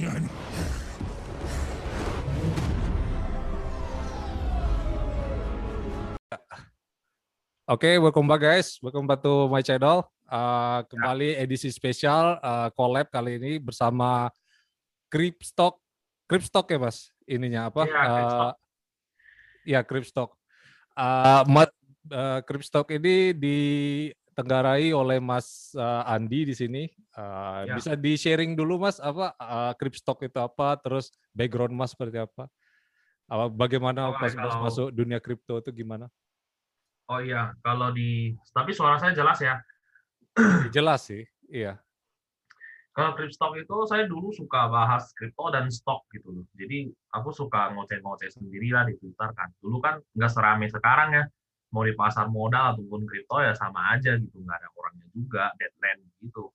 Oke, okay, welcome back guys. Welcome back to my channel. Uh, kembali edisi spesial uh, collab kali ini bersama Crypstock. Crypstock ya mas? Ininya apa? Ya, uh, ya Crypstock. Uh, uh, Crypstock ini ditenggarai oleh Mas uh, Andi di sini. Uh, ya. Bisa di sharing dulu mas apa uh, itu apa? Terus background mas seperti apa? Uh, bagaimana oh, pas kalau... masuk dunia kripto itu gimana? Oh iya, kalau di tapi suara saya jelas ya. jelas sih, iya. Kalau crypto itu saya dulu suka bahas kripto dan stok gitu loh. Jadi aku suka ngoceh-ngoceh sendiri lah di Twitter kan. Dulu kan nggak serame sekarang ya. Mau di pasar modal ataupun kripto ya sama aja gitu, nggak ada orangnya juga, deadline gitu.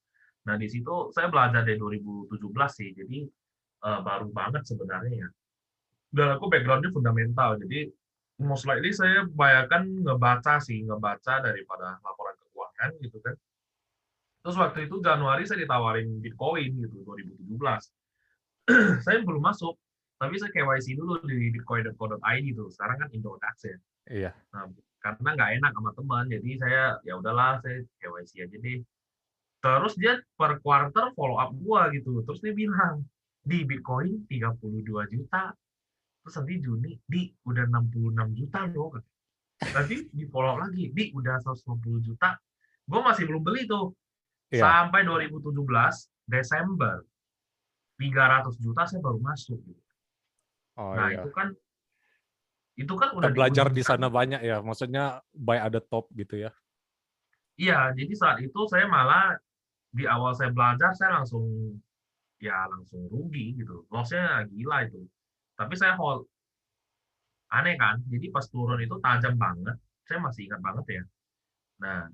Nah di situ saya belajar dari 2017 sih, jadi uh, baru banget sebenarnya ya. Dan aku backgroundnya fundamental, jadi most likely saya bayangkan ngebaca sih, ngebaca daripada laporan keuangan gitu kan. Terus waktu itu Januari saya ditawarin Bitcoin gitu 2017. saya belum masuk, tapi saya KYC dulu di bitcoin.co.id tuh. Sekarang kan Indodax ya. Iya. Nah, karena nggak enak sama teman, jadi saya ya udahlah saya KYC aja deh. Terus dia per quarter follow up gua gitu. Terus dia bilang, di Bitcoin 32 juta, terus nanti Juni di udah 66 juta loh nanti di follow lagi di udah 150 juta gue masih belum beli tuh yeah. sampai 2017 Desember 300 juta saya baru masuk oh, nah iya. itu kan itu kan udah Kita belajar di sana banyak ya maksudnya buy ada top gitu ya. Iya jadi saat itu saya malah di awal saya belajar saya langsung ya langsung rugi gitu. Lossnya gila itu. Tapi saya hold. Aneh kan? Jadi pas turun itu tajam banget. Saya masih ingat banget ya. Nah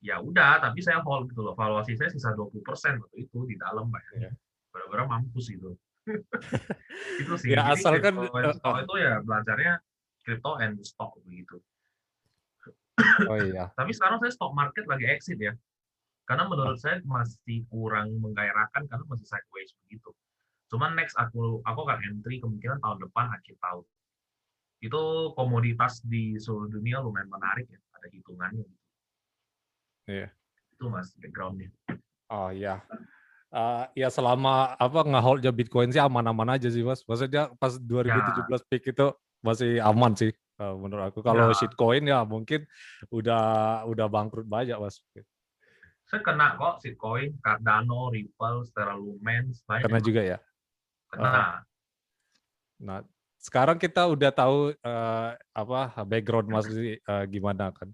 ya udah tapi saya hold gitu loh. Valuasi saya sisa 20% waktu itu di dalam pak ya. benar-benar mampus gitu itu sih ya asalkan uh, itu ya belajarnya crypto and stock begitu oh iya tapi sekarang saya stock market lagi exit ya karena menurut saya masih kurang menggairahkan karena masih sideways begitu Cuman next aku aku akan entry kemungkinan tahun depan akhir tahun. Itu komoditas di seluruh dunia lumayan menarik ya, ada hitungannya. Iya. Itu mas backgroundnya. Oh iya. Uh, ya selama apa ngeholdnya Bitcoin sih aman-aman aja sih mas. Maksudnya pas 2017 ya. peak itu masih aman sih uh, menurut aku. Kalau ya. shitcoin ya mungkin udah udah bangkrut banyak mas. Saya kena kok shitcoin, Cardano, Ripple, Stellar Lumens. Kena juga ya. Nah, nah sekarang kita udah tahu uh, apa background Mas uh, gimana kan.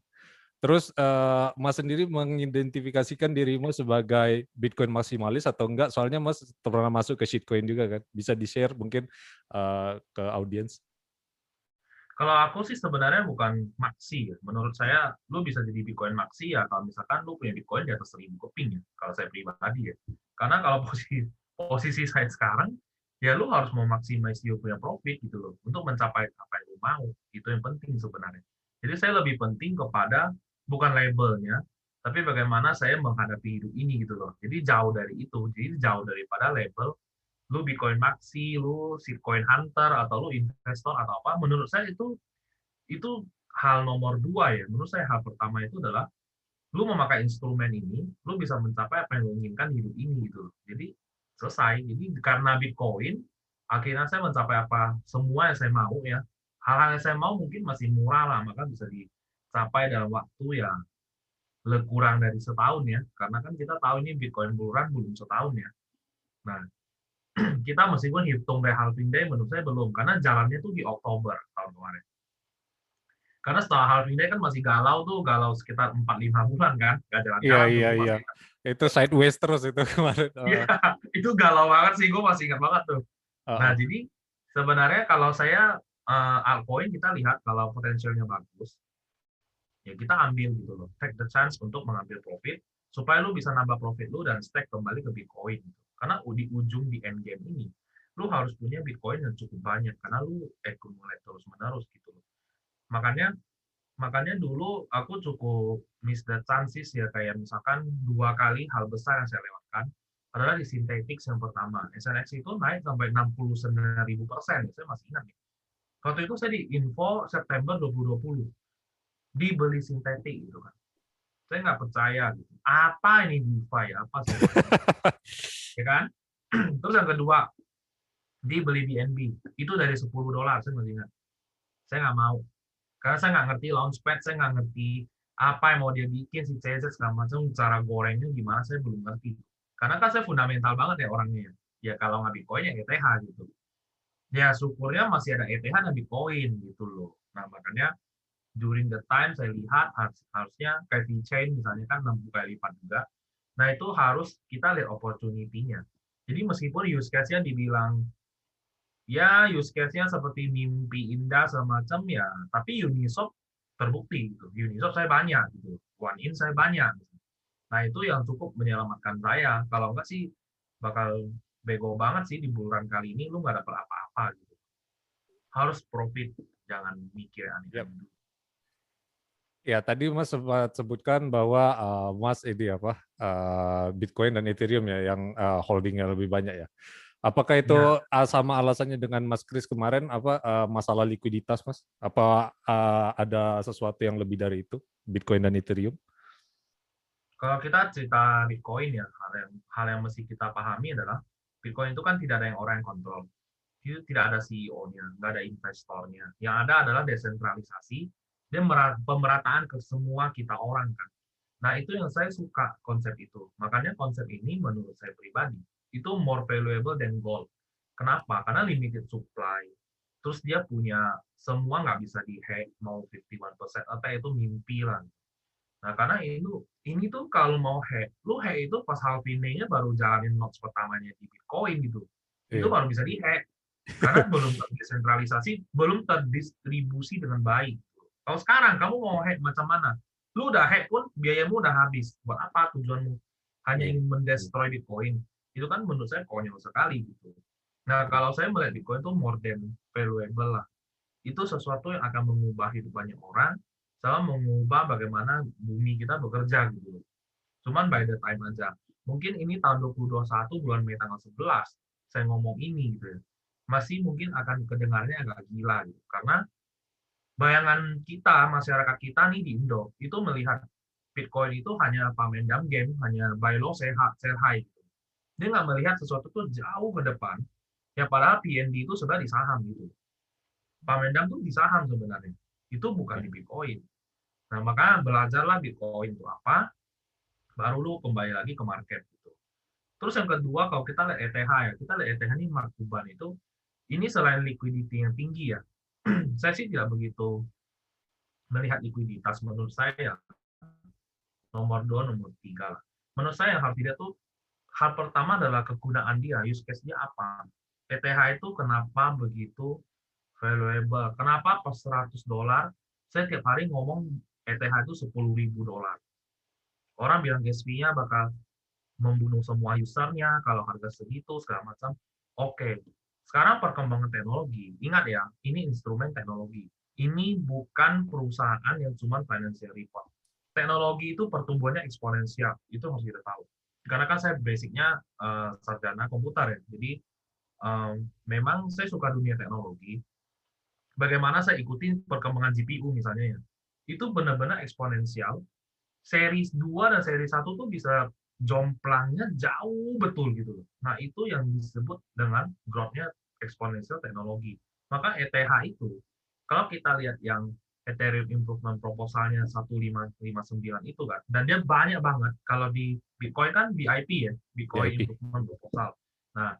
Terus uh, Mas sendiri mengidentifikasikan dirimu sebagai Bitcoin maksimalis atau enggak? Soalnya Mas pernah masuk ke shitcoin juga kan. Bisa di-share mungkin uh, ke audiens. Kalau aku sih sebenarnya bukan maksi ya. Menurut saya, lu bisa jadi Bitcoin maksi ya kalau misalkan lu punya Bitcoin di atas seribu keping ya. Kalau saya pribadi ya. Karena kalau posisi posisi saya sekarang, ya lu harus memaksimalkan you punya profit gitu loh untuk mencapai apa yang lu mau itu yang penting sebenarnya jadi saya lebih penting kepada bukan labelnya tapi bagaimana saya menghadapi hidup ini gitu loh jadi jauh dari itu jadi jauh daripada label lu Bitcoin maxi lu shitcoin hunter atau lu investor atau apa menurut saya itu itu hal nomor dua ya menurut saya hal pertama itu adalah lu memakai instrumen ini lu bisa mencapai apa yang lu inginkan hidup ini gitu loh jadi selesai. Jadi karena Bitcoin, akhirnya saya mencapai apa semua yang saya mau ya. Hal-hal yang saya mau mungkin masih murah lah, maka bisa dicapai dalam waktu yang lebih kurang dari setahun ya. Karena kan kita tahu ini Bitcoin bulan belum setahun ya. Nah, kita meskipun hitung dari halving day menurut saya belum, karena jalannya tuh di Oktober tahun kemarin. Karena setelah halving day kan masih galau tuh, galau sekitar 4-5 bulan kan, nggak jalan-jalan. Iya, iya, iya. Itu sideways terus itu kemarin. Iya, oh. itu galau banget sih, gue masih ingat banget tuh. Uh -huh. Nah, jadi sebenarnya kalau saya uh, altcoin kita lihat kalau potensialnya bagus, ya kita ambil gitu loh, take the chance untuk mengambil profit supaya lu bisa nambah profit lu dan stack kembali ke Bitcoin. Gitu. Karena di ujung di end game ini, lu harus punya Bitcoin yang cukup banyak karena lu accumulate terus menerus gitu loh. Makanya makanya dulu aku cukup miss the chances ya kayak misalkan dua kali hal besar yang saya lewatkan adalah di Synthetics yang pertama. SNX itu naik sampai 69 ribu persen. Saya masih ingat. Nih. Waktu itu saya di info September 2020. Dibeli sintetik gitu kan. Saya nggak percaya gitu. Apa ini DeFi? Apa sih? ya kan? Terus yang kedua, dibeli BNB. Itu dari 10 dolar, saya masih ingat. Saya nggak mau. Karena saya nggak ngerti launchpad, saya nggak ngerti apa yang mau dia bikin, si CZ segala macam, cara gorengnya gimana, saya belum ngerti. Karena kan saya fundamental banget ya orangnya. Ya kalau nggak Bitcoin ya ETH gitu. Ya syukurnya masih ada ETH dan Bitcoin gitu loh. Nah makanya during the time saya lihat harus, harusnya kayak chain misalnya kan 60 kali lipat juga. Nah itu harus kita lihat opportunity-nya. Jadi meskipun use case-nya dibilang ya use case-nya seperti mimpi indah semacam ya, tapi Uniswap terbukti gitu. Uniswap saya banyak gitu. One in saya banyak. Gitu. Nah itu yang cukup menyelamatkan saya. Kalau enggak sih bakal bego banget sih di bulan kali ini lu nggak dapet apa-apa gitu. Harus profit, jangan mikir aneh yep. Ya tadi Mas sempat sebutkan bahwa uh, Mas ini apa uh, Bitcoin dan Ethereum ya yang uh, holdingnya lebih banyak ya. Apakah itu ya. sama alasannya dengan Mas Kris kemarin apa uh, masalah likuiditas Mas? Apa uh, ada sesuatu yang lebih dari itu Bitcoin dan Ethereum? Kalau kita cerita Bitcoin ya, hal yang hal yang mesti kita pahami adalah Bitcoin itu kan tidak ada yang orang yang kontrol. Itu tidak ada CEO-nya, nggak ada investornya. Yang ada adalah desentralisasi dan pemerataan ke semua kita orang kan. Nah itu yang saya suka konsep itu. Makanya konsep ini menurut saya pribadi itu more valuable than gold. Kenapa? Karena limited supply. Terus dia punya semua nggak bisa dihack mau 51% atau itu mimpi lah. Nah, karena itu ini tuh kalau mau hack, lu hack itu pas halving-nya baru jalanin nodes pertamanya di Bitcoin gitu. Itu iya. baru bisa dihack. Karena belum terdesentralisasi, belum terdistribusi dengan baik. Kalau sekarang kamu mau hack macam mana? Lu udah hack pun biayamu udah habis. Buat apa tujuanmu? Hanya iya. ingin mendestroy Bitcoin. Itu kan menurut saya konyol sekali gitu. Nah, kalau saya melihat Bitcoin itu more than valuable lah. Itu sesuatu yang akan mengubah hidup banyak orang, sama mengubah bagaimana bumi kita bekerja gitu. Cuman by the time aja. Mungkin ini tahun 2021 bulan Mei tanggal 11 saya ngomong ini gitu ya. Masih mungkin akan kedengarnya agak gila gitu. Karena bayangan kita, masyarakat kita nih di Indo, itu melihat Bitcoin itu hanya pamendam game, hanya buy low, sell high. Gitu. Dia nggak melihat sesuatu tuh jauh ke depan. Ya padahal PNB itu sudah di saham gitu. Pamendam tuh di saham sebenarnya itu bukan di Bitcoin. Nah, maka belajarlah Bitcoin itu apa, baru lu kembali lagi ke market gitu. Terus yang kedua, kalau kita lihat ETH ya, kita lihat ETH ini markuban itu, ini selain liquidity yang tinggi ya, saya sih tidak begitu melihat likuiditas menurut saya nomor dua, nomor tiga lah. Menurut saya harus dilihat tuh hal pertama adalah kegunaan dia, use case dia apa. ETH itu kenapa begitu valuable. Kenapa pas 100 dolar, saya tiap hari ngomong ETH itu 10 ribu dolar. Orang bilang gas fee-nya bakal membunuh semua usernya kalau harga segitu, segala macam. Oke, sekarang perkembangan teknologi. Ingat ya, ini instrumen teknologi. Ini bukan perusahaan yang cuma financial report. Teknologi itu pertumbuhannya eksponensial. Itu harus kita tahu. Karena kan saya basicnya uh, sarjana komputer ya. Jadi um, memang saya suka dunia teknologi bagaimana saya ikutin perkembangan GPU misalnya ya. Itu benar-benar eksponensial. Series 2 dan series 1 tuh bisa jomplangnya jauh betul gitu loh. Nah, itu yang disebut dengan growth-nya eksponensial teknologi. Maka ETH itu, kalau kita lihat yang Ethereum Improvement Proposalnya 1559 itu kan, dan dia banyak banget. Kalau di Bitcoin kan BIP ya, Bitcoin BIP. Improvement Proposal. Nah,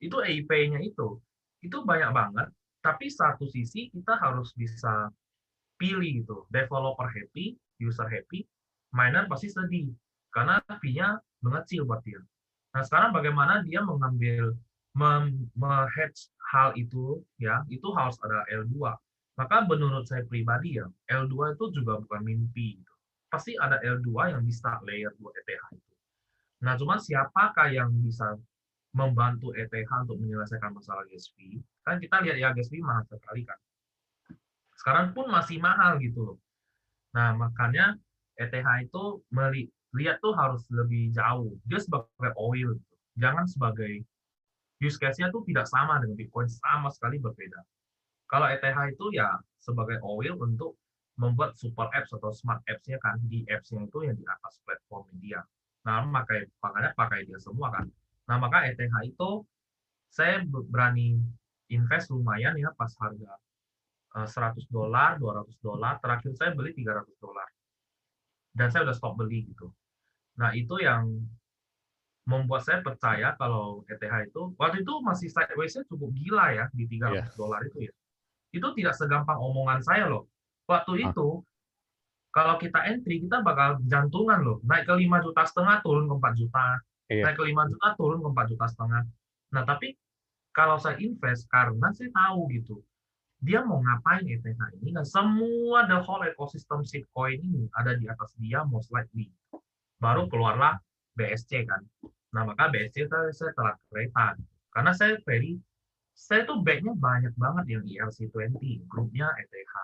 itu EIP-nya itu, itu banyak banget tapi satu sisi kita harus bisa pilih gitu developer happy user happy miner pasti sedih karena fee-nya mengecil buat dia nah sekarang bagaimana dia mengambil me-hedge hal itu ya itu harus ada L2 maka menurut saya pribadi ya L2 itu juga bukan mimpi gitu. pasti ada L2 yang bisa layer 2 ETH itu nah cuma siapakah yang bisa membantu ETH untuk menyelesaikan masalah fee, kan kita lihat ya fee mahal sekali kan. Sekarang pun masih mahal gitu loh. Nah, makanya ETH itu melihat tuh harus lebih jauh. Dia sebagai oil. Gitu. jangan sebagai use case-nya tuh tidak sama dengan Bitcoin, sama sekali berbeda. Kalau ETH itu ya sebagai oil untuk membuat super apps atau smart apps-nya kan di apps-nya itu yang di atas platform media. Nah, pakai makanya pakai dia semua kan. Nah, maka ETH itu saya berani invest lumayan ya pas harga 100 eh, dolar, 200 dolar, terakhir saya beli 300 dolar. Dan saya udah stop beli gitu. Nah, itu yang membuat saya percaya kalau ETH itu waktu itu masih sideways-nya cukup gila ya di 300 yeah. dolar itu ya. Itu tidak segampang omongan saya loh. Waktu ah. itu kalau kita entry kita bakal jantungan loh. Naik ke 5 juta setengah turun ke 4 juta. Yeah. Naik ke 5 juta turun ke 4 juta setengah. Nah, tapi kalau saya invest karena saya tahu gitu dia mau ngapain ETH ini dan semua the whole ecosystem shitcoin ini ada di atas dia most likely baru keluarlah BSC kan nah maka BSC saya, saya telah kereta karena saya very saya tuh backnya banyak banget yang ERC20 grupnya ETH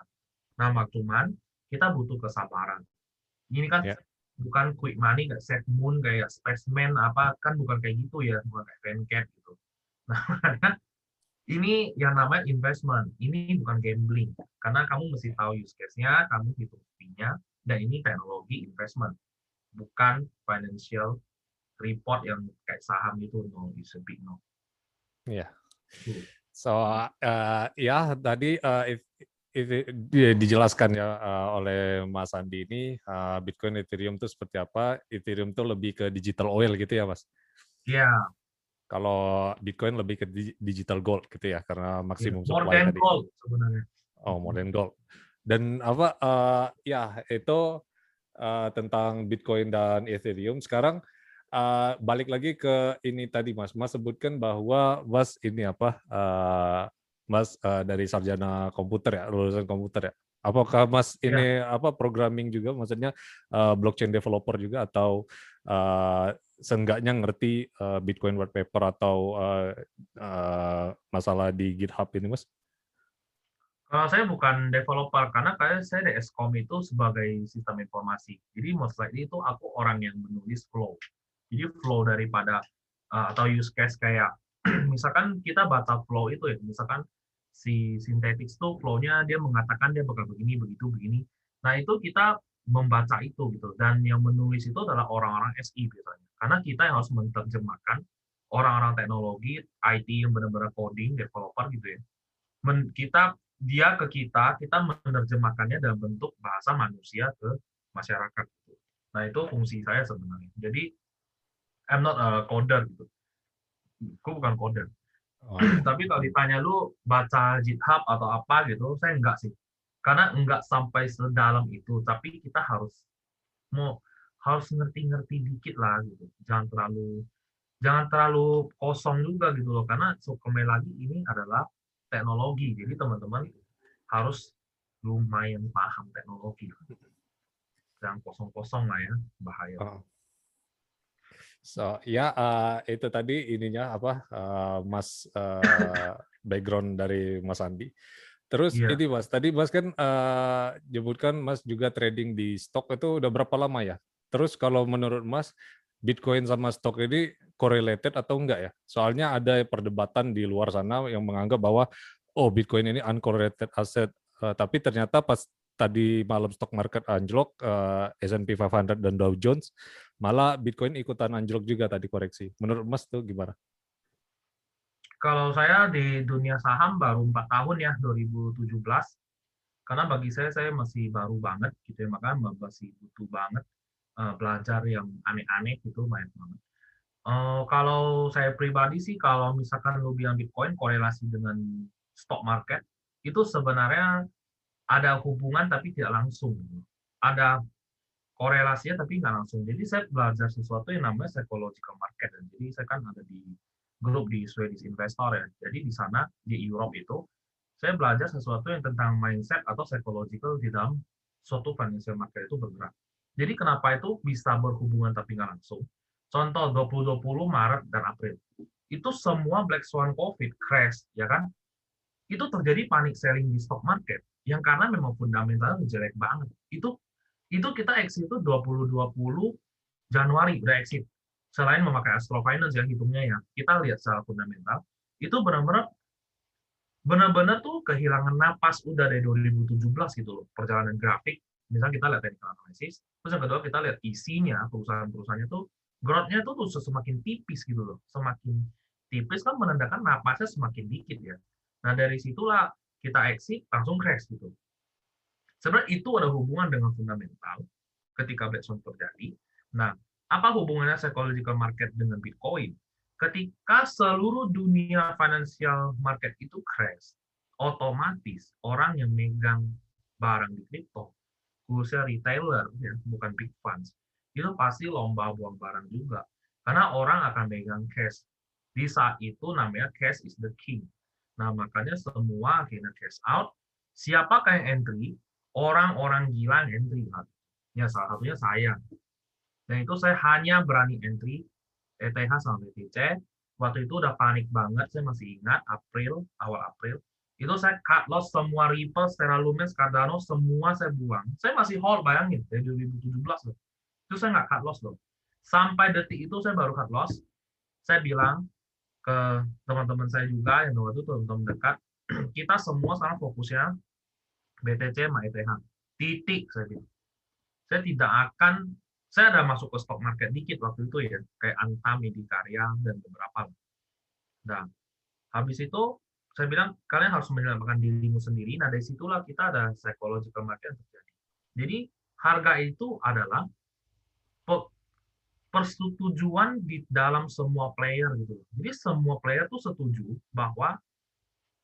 nah cuman kita butuh kesabaran ini kan yeah. bukan quick money kayak set moon kayak spaceman apa kan bukan kayak gitu ya bukan kayak Vencat gitu nah makanya ini yang namanya investment. Ini bukan gambling. Karena kamu mesti tahu use case-nya, kamu hitung fee-nya, dan ini teknologi investment. Bukan financial report yang kayak saham itu, no, it's a big no. Iya. Yeah. So, uh, ya tadi uh, if, if, dijelaskan ya uh, oleh Mas Andi ini, uh, Bitcoin, Ethereum itu seperti apa? Ethereum itu lebih ke digital oil gitu ya, Mas? Iya, yeah kalau Bitcoin lebih ke digital gold gitu ya, karena maksimum yeah, supply than tadi. gold sebenarnya. Oh, more than gold. Dan apa? Uh, ya itu uh, tentang Bitcoin dan Ethereum. Sekarang uh, balik lagi ke ini tadi, Mas. Mas sebutkan bahwa Mas ini apa? Uh, Mas uh, dari sarjana komputer ya, lulusan komputer ya. Apakah Mas iya. ini ya. apa programming juga, maksudnya uh, blockchain developer juga atau uh, seenggaknya ngerti uh, Bitcoin white paper atau uh, uh, masalah di GitHub ini, Mas? Kalau saya bukan developer, karena kayak saya di Eskom itu sebagai sistem informasi. Jadi most likely itu aku orang yang menulis flow. Jadi flow daripada uh, atau use case kayak misalkan kita baca flow itu ya, misalkan si synthetics tuh flow-nya dia mengatakan dia bakal begini, begitu, begini. Nah itu kita membaca itu gitu. Dan yang menulis itu adalah orang-orang SI biasanya karena kita yang harus menerjemahkan orang-orang teknologi, IT yang benar-benar coding, developer gitu ya. Men, kita dia ke kita, kita menerjemahkannya dalam bentuk bahasa manusia ke masyarakat. Gitu. Nah itu fungsi saya sebenarnya. Jadi I'm not a coder gitu. Aku bukan coder. Oh. Tapi kalau ditanya lu baca GitHub atau apa gitu, saya enggak sih. Karena enggak sampai sedalam itu. Tapi kita harus mau harus ngerti-ngerti dikit lah gitu. Jangan terlalu jangan terlalu kosong juga gitu loh karena so, kembali lagi ini adalah teknologi. Jadi teman-teman harus lumayan paham teknologi. Jangan kosong-kosong lah ya, bahaya. Oh. So ya uh, itu tadi ininya apa uh, Mas uh, background dari Mas Andi. Terus yeah. ini Mas, tadi Mas kan uh, nyebutkan Mas juga trading di stok itu udah berapa lama ya? Terus kalau menurut Mas, Bitcoin sama stok ini correlated atau enggak ya? Soalnya ada perdebatan di luar sana yang menganggap bahwa oh Bitcoin ini uncorrelated asset, uh, tapi ternyata pas tadi malam stock market anjlok, uh, S&P 500 dan Dow Jones, malah Bitcoin ikutan anjlok juga tadi koreksi. Menurut Mas tuh gimana? Kalau saya di dunia saham baru empat tahun ya, 2017. Karena bagi saya saya masih baru banget gitu ya, makanya masih butuh banget uh, belajar yang aneh-aneh itu banyak banget. Uh, kalau saya pribadi sih, kalau misalkan lu bilang Bitcoin korelasi dengan stock market, itu sebenarnya ada hubungan tapi tidak langsung. Ada korelasinya tapi nggak langsung. Jadi saya belajar sesuatu yang namanya psychological market. Jadi saya kan ada di grup di Swedish Investor ya. Jadi di sana di Europe itu saya belajar sesuatu yang tentang mindset atau psychological di dalam suatu financial market itu bergerak. Jadi kenapa itu bisa berhubungan tapi nggak langsung? Contoh 2020 Maret dan April. Itu semua black swan COVID crash, ya kan? Itu terjadi panic selling di stock market yang karena memang fundamentalnya jelek banget. Itu itu kita exit itu 2020 Januari udah exit. selain memakai Astro Finance ya hitungnya ya, kita lihat secara fundamental, itu benar-benar benar-benar tuh kehilangan napas udah dari 2017 gitu loh perjalanan grafik misalnya kita lihat technical analysis terus yang kedua kita lihat isinya perusahaan-perusahaannya tuh growth-nya tuh, semakin tipis gitu loh. Semakin tipis kan menandakan napasnya semakin dikit ya. Nah dari situlah kita exit langsung crash gitu. Sebenarnya itu ada hubungan dengan fundamental ketika black swan terjadi. Nah apa hubungannya psychological market dengan Bitcoin? Ketika seluruh dunia financial market itu crash, otomatis orang yang megang barang di kripto, khususnya retailer, ya, bukan big funds, itu pasti lomba buang barang juga. Karena orang akan megang cash. Di saat itu namanya cash is the king. Nah, makanya semua akhirnya cash out. Siapakah yang entry? Orang-orang gila yang entry. Ya, salah satunya saya. Dan itu saya hanya berani entry ETH sama BTC. Waktu itu udah panik banget, saya masih ingat April, awal April. Itu saya cut loss semua Ripple, Stellar Lumens, Cardano, semua saya buang. Saya masih hold, bayangin, dari 2017 loh. Itu saya nggak cut loss loh. Sampai detik itu saya baru cut loss. Saya bilang ke teman-teman saya juga, yang waktu itu teman-teman dekat, kita semua sekarang fokusnya BTC sama ETH. Titik, saya bilang. Saya tidak akan saya ada masuk ke stock market dikit waktu itu ya, kayak Antam, Karya, dan beberapa. Nah, habis itu saya bilang kalian harus menyelamatkan dirimu sendiri. Nah, dari situlah kita ada psychological market terjadi. Jadi, harga itu adalah persetujuan di dalam semua player gitu. Jadi semua player tuh setuju bahwa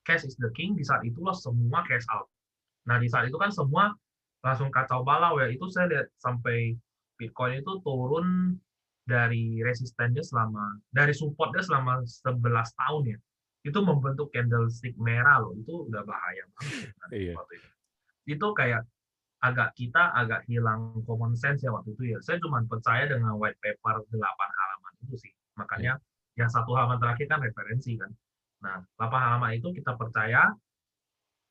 cash is the king. Di saat itulah semua cash out. Nah di saat itu kan semua langsung kacau balau ya. Itu saya lihat sampai Bitcoin itu turun dari resistennya selama dari supportnya selama 11 tahun ya itu membentuk candlestick merah loh itu udah bahaya banget ya, iya. itu. itu kayak agak kita agak hilang common sense ya waktu itu ya. Saya cuma percaya dengan white paper 8 halaman itu sih. Makanya yang satu halaman terakhir kan referensi kan. Nah 8 halaman itu kita percaya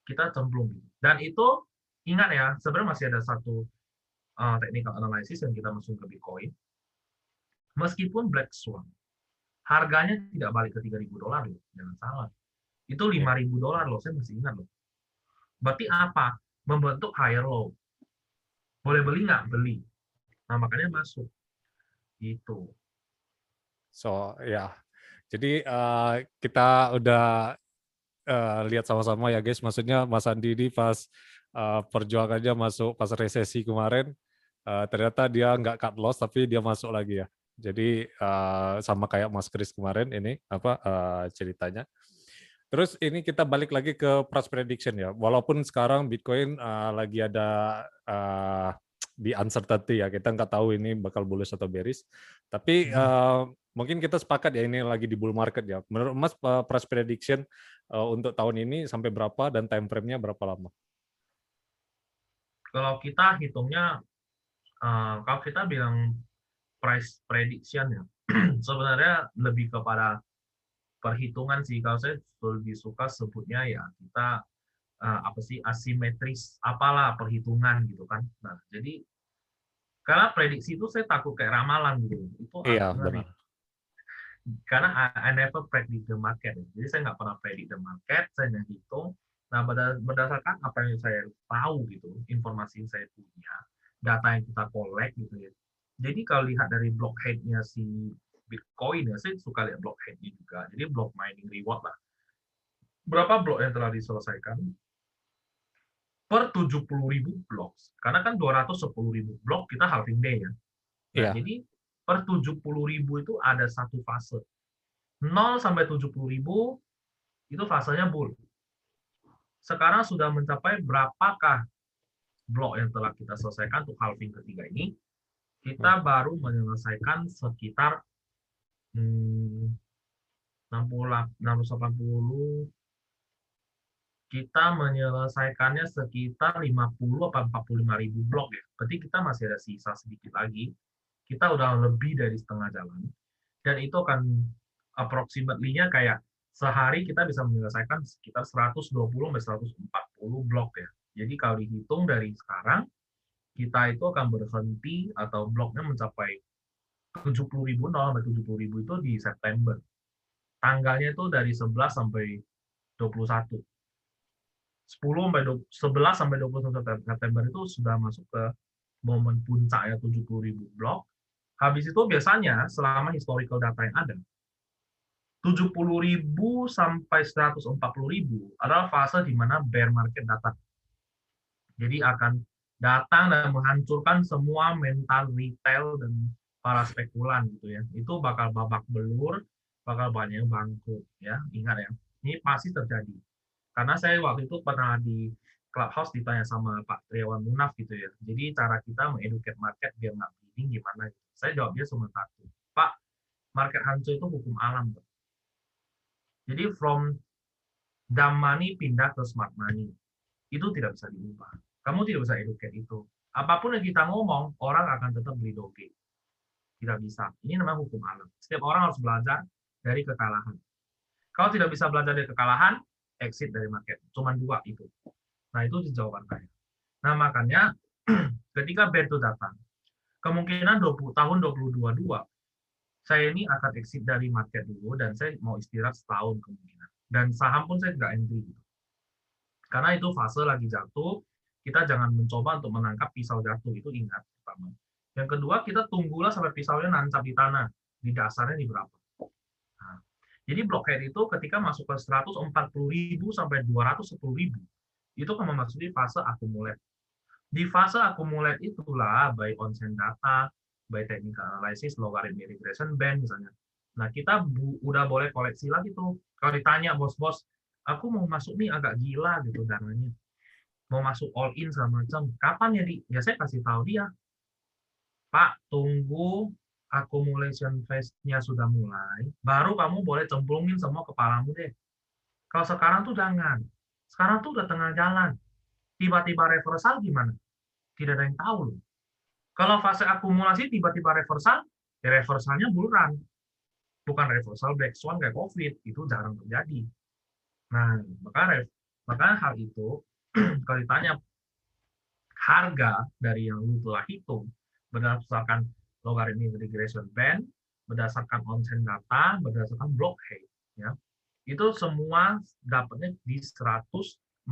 kita cemplung. Dan itu ingat ya sebenarnya masih ada satu uh, technical analysis yang kita masuk ke Bitcoin, meskipun black swan, harganya tidak balik ke 3.000 dolar loh, jangan salah. Itu 5.000 iya. dolar loh, saya masih ingat loh. Berarti apa? Membentuk higher low. Boleh beli nggak? Beli. Nah, makanya masuk. Itu. So, ya. Yeah. Jadi uh, kita udah uh, lihat sama-sama ya guys, maksudnya Mas Andi ini pas uh, perjuangannya masuk pas resesi kemarin, uh, ternyata dia nggak cut loss tapi dia masuk lagi ya. Jadi uh, sama kayak Mas Kris kemarin ini apa uh, ceritanya. Terus ini kita balik lagi ke price prediction ya. Walaupun sekarang Bitcoin uh, lagi ada uh, di uncertainty ya, kita nggak tahu ini bakal bullish atau bearish. Tapi uh, mungkin kita sepakat ya ini lagi di bull market ya. Menurut Mas uh, price prediction uh, untuk tahun ini sampai berapa dan time frame-nya berapa lama? Kalau kita hitungnya uh, kalau kita bilang price prediction ya, sebenarnya lebih kepada perhitungan sih. Kalau saya lebih suka sebutnya ya kita uh, apa sih asimetris, apalah perhitungan gitu kan. Nah jadi karena prediksi itu saya takut kayak ramalan gitu. Itu iya, benar. Karena I, I never predict the market. Jadi saya nggak pernah predict the market, saya hanya hitung. Nah berdasarkan apa yang saya tahu gitu, informasi yang saya punya, data yang kita collect gitu ya. Jadi kalau lihat dari block head-nya si Bitcoin ya, saya suka lihat block head-nya juga. Jadi block mining reward lah. Berapa blok yang telah diselesaikan? Per 70 ribu blok. Karena kan 210 ribu blok kita halving day ya. Nah, yeah. Jadi per 70 ribu itu ada satu fase. 0 sampai 70 ribu itu fasenya bull. Sekarang sudah mencapai berapakah blok yang telah kita selesaikan untuk halving ketiga ini, kita hmm. baru menyelesaikan sekitar hmm, 60 680 kita menyelesaikannya sekitar 50 atau 45 ribu blok ya. Berarti kita masih ada sisa sedikit lagi. Kita udah lebih dari setengah jalan. Dan itu akan approximately-nya kayak sehari kita bisa menyelesaikan sekitar 120 sampai 140 blok ya. Jadi kalau dihitung dari sekarang, kita itu akan berhenti atau bloknya mencapai 70 ribu, 0 sampai 70 ribu itu di September. Tanggalnya itu dari 11 sampai 21. 10 sampai 11 sampai 21 September itu sudah masuk ke momen puncak ya 70 ribu blok. Habis itu biasanya selama historical data yang ada, 70 ribu sampai 140 ribu adalah fase di mana bear market datang. Jadi akan datang dan menghancurkan semua mental retail dan para spekulan gitu ya. Itu bakal babak belur, bakal banyak yang bangkrut ya. Ingat ya, ini pasti terjadi. Karena saya waktu itu pernah di clubhouse ditanya sama Pak Triawan Munaf gitu ya. Jadi cara kita mengeduket market biar nggak bleeding gimana gitu. Saya jawabnya cuma satu. Pak, market hancur itu hukum alam. Pak. Jadi from dumb money pindah ke smart money. Itu tidak bisa diubah. Kamu tidak bisa educate itu. Apa pun yang kita ngomong, orang akan tetap beli doge. Tidak bisa. Ini namanya hukum alam. Setiap orang harus belajar dari kekalahan. Kalau tidak bisa belajar dari kekalahan, exit dari market. Cuma dua itu. Nah, itu jawaban saya. Nah, makanya ketika bear itu datang, kemungkinan 20 tahun 2022, saya ini akan exit dari market dulu dan saya mau istirahat setahun kemungkinan. Dan saham pun saya tidak entry. Gitu. Karena itu fase lagi jatuh, kita jangan mencoba untuk menangkap pisau jatuh itu ingat pertama. Yang kedua kita tunggulah sampai pisaunya nancap di tanah di dasarnya di berapa. Nah, jadi blockhead itu ketika masuk ke 140.000 sampai 210.000 itu akan memasuki fase accumulate. Di fase accumulate itulah by onsen data, by technical analysis, logarithm regression band misalnya. Nah, kita udah boleh koleksi lagi tuh. Kalau ditanya bos-bos, aku mau masuk nih agak gila gitu dananya mau masuk all in segala macam kapan ya di? Ya saya kasih tahu dia. Pak tunggu accumulation phase-nya sudah mulai baru kamu boleh cemplungin semua kepalamu deh. Kalau sekarang tuh jangan. Sekarang tuh udah tengah jalan. Tiba-tiba reversal gimana? Tidak ada yang tahu loh. Kalau fase akumulasi tiba-tiba reversal ya reversalnya bulan. Bukan reversal black swan kayak covid itu jarang terjadi. Nah maka maka hal itu kalau ditanya harga dari yang lu telah hitung berdasarkan logarithm regression band, berdasarkan onsen data, berdasarkan blockhead, ya itu semua dapatnya di 148.000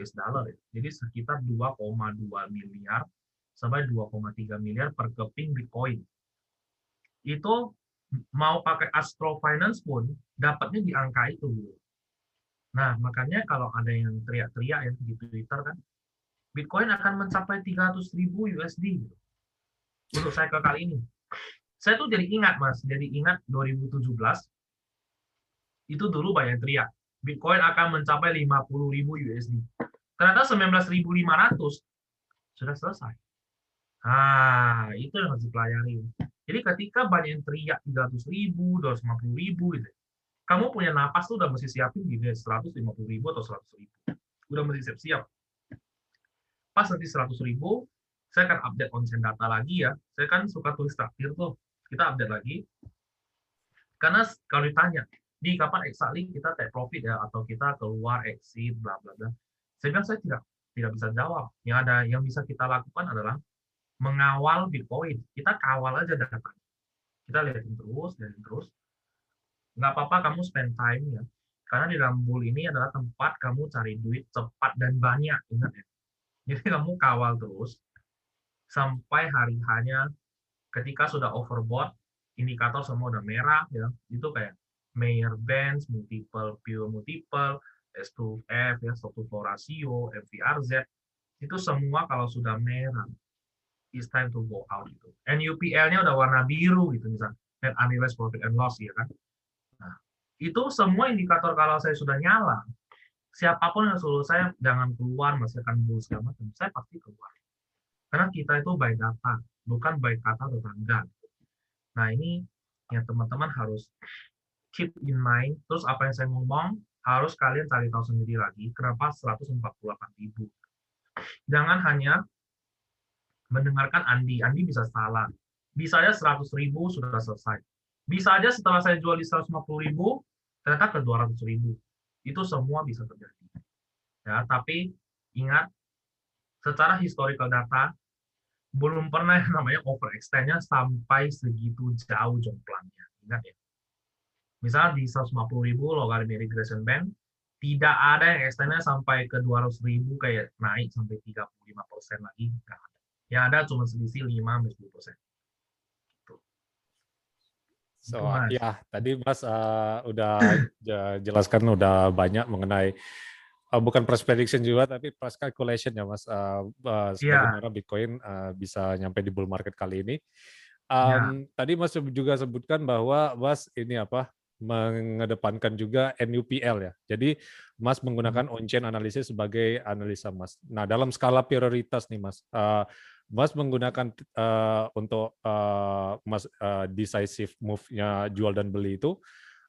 US dollar ya. Jadi sekitar 2,2 miliar sampai 2,3 miliar per keping Bitcoin. Itu mau pakai Astro Finance pun dapatnya di angka itu. Nah, makanya kalau ada yang teriak-teriak ya di Twitter kan, Bitcoin akan mencapai 300 ribu USD. Untuk saya ke kali ini. Saya tuh jadi ingat, Mas. Jadi ingat 2017, itu dulu banyak teriak. Bitcoin akan mencapai 50 ribu USD. Ternyata 19.500 sudah selesai. Nah, itu yang harus dipelajari. Jadi ketika banyak yang teriak 300 ribu, 250 ribu, gitu, kamu punya napas tuh udah mesti siapin di 150 ribu atau 100 ribu. Udah mesti siap-siap. Pas nanti 100 ribu, saya akan update onsen data lagi ya. Saya kan suka tulis traktir tuh. Kita update lagi. Karena kalau ditanya, di kapan exactly kita take profit ya atau kita keluar exit bla bla bla. Saya bilang saya tidak tidak bisa jawab. Yang ada yang bisa kita lakukan adalah mengawal Bitcoin. Kita kawal aja data. Kita lihatin terus, lihatin terus nggak apa-apa kamu spend time ya. Karena di dalam bull ini adalah tempat kamu cari duit cepat dan banyak ingat ya. Jadi kamu kawal terus sampai hari hanya ketika sudah overbought indikator semua udah merah ya. Itu kayak Mayer Benz multiple pure multiple S2F ya stock to ratio FVRZ itu semua kalau sudah merah it's time to go out gitu. NUPL-nya udah warna biru gitu misalnya net unrealized profit and loss ya kan itu semua indikator kalau saya sudah nyala, siapa pun yang suruh saya jangan keluar, masih akan bull segala saya pasti keluar. Karena kita itu by data, bukan by kata tetangga. Nah ini yang teman-teman harus keep in mind. Terus apa yang saya ngomong, harus kalian cari tahu sendiri lagi, kenapa 148 ribu. Jangan hanya mendengarkan Andi, Andi bisa salah. Bisa aja 100 ribu sudah selesai. Bisa aja setelah saya jual di 150 ribu, ternyata ke 200 ribu. Itu semua bisa terjadi. Ya, tapi ingat, secara historical data, belum pernah namanya overextendnya sampai segitu jauh jomplangnya. Ingat ya. Misalnya di 150 ribu logarithm regression band, tidak ada yang extendnya sampai ke 200 ribu kayak naik sampai 35 persen lagi. Nggak ada. Yang ada cuma selisih 5-10 persen. So, ya tadi Mas uh, udah jelaskan udah banyak mengenai uh, bukan price prediction juga tapi price calculation ya Mas uh, uh, yeah. Bitcoin uh, bisa nyampe di bull market kali ini. Um, yeah. Tadi Mas juga sebutkan bahwa Mas ini apa mengedepankan juga NUPL ya. Jadi Mas menggunakan hmm. on-chain analisis sebagai analisa Mas. Nah dalam skala prioritas nih Mas, uh, Mas menggunakan uh, untuk uh, Mas uh, decisive move-nya jual dan beli itu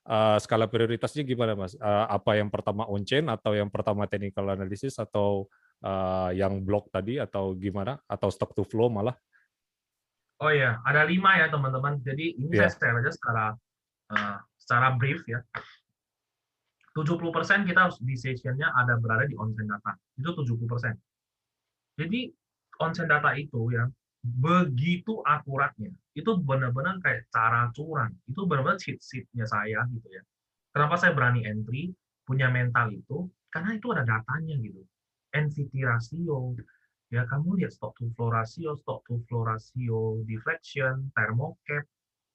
uh, skala prioritasnya gimana Mas? Uh, apa yang pertama on chain atau yang pertama technical analysis atau uh, yang block tadi atau gimana? Atau stock to flow malah? Oh ya, ada lima ya teman-teman. Jadi ini yeah. saya share aja secara uh, secara brief ya. 70% kita harus decision-nya ada berada di on-chain data. Itu 70%. Jadi konsen data itu ya begitu akuratnya itu benar-benar kayak cara curang itu benar-benar cheat sheet-nya saya gitu ya. Kenapa saya berani entry punya mental itu? Karena itu ada datanya gitu. NVT rasio ya kamu lihat stock to flow rasio stock to flow rasio deflection thermocap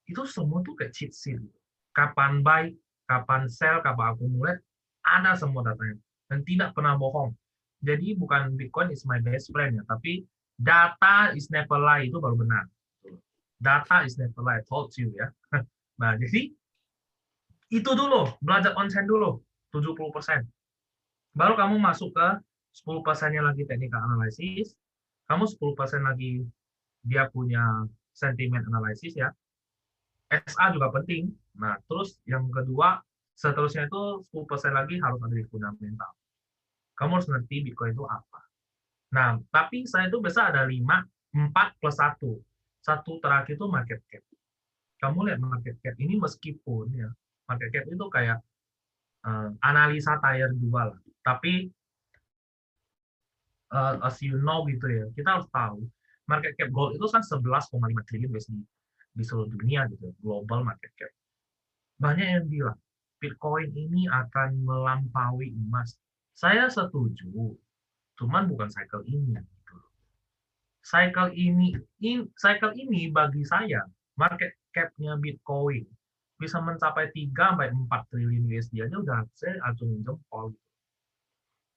itu semua tuh kayak cheat sheet gitu. kapan buy kapan sell kapan accumulate ada semua datanya. Dan tidak pernah bohong. Jadi bukan Bitcoin is my best friend ya, tapi data is never lie itu baru benar. Data is never lie, told you ya. Nah, jadi itu dulu, belajar onsen dulu, 70%. Baru kamu masuk ke 10%-nya lagi technical analysis, kamu 10% lagi dia punya sentiment analysis ya. SA juga penting. Nah, terus yang kedua, seterusnya itu 10% lagi harus ada di fundamental kamu harus ngerti Bitcoin itu apa. Nah, tapi saya itu biasa ada 5, 4 plus 1. Satu terakhir itu market cap. Kamu lihat market cap ini meskipun ya, market cap itu kayak uh, analisa tier 2 lah. Tapi uh, as you know gitu ya, kita harus tahu market cap gold itu kan 11,5 triliun USD di seluruh dunia gitu, global market cap. Banyak yang bilang Bitcoin ini akan melampaui emas saya setuju, cuman bukan cycle ini. Gitu. Cycle ini, in, cycle ini bagi saya market cap-nya Bitcoin bisa mencapai 3 sampai 4 triliun USD aja udah saya acungin jempol. Gitu.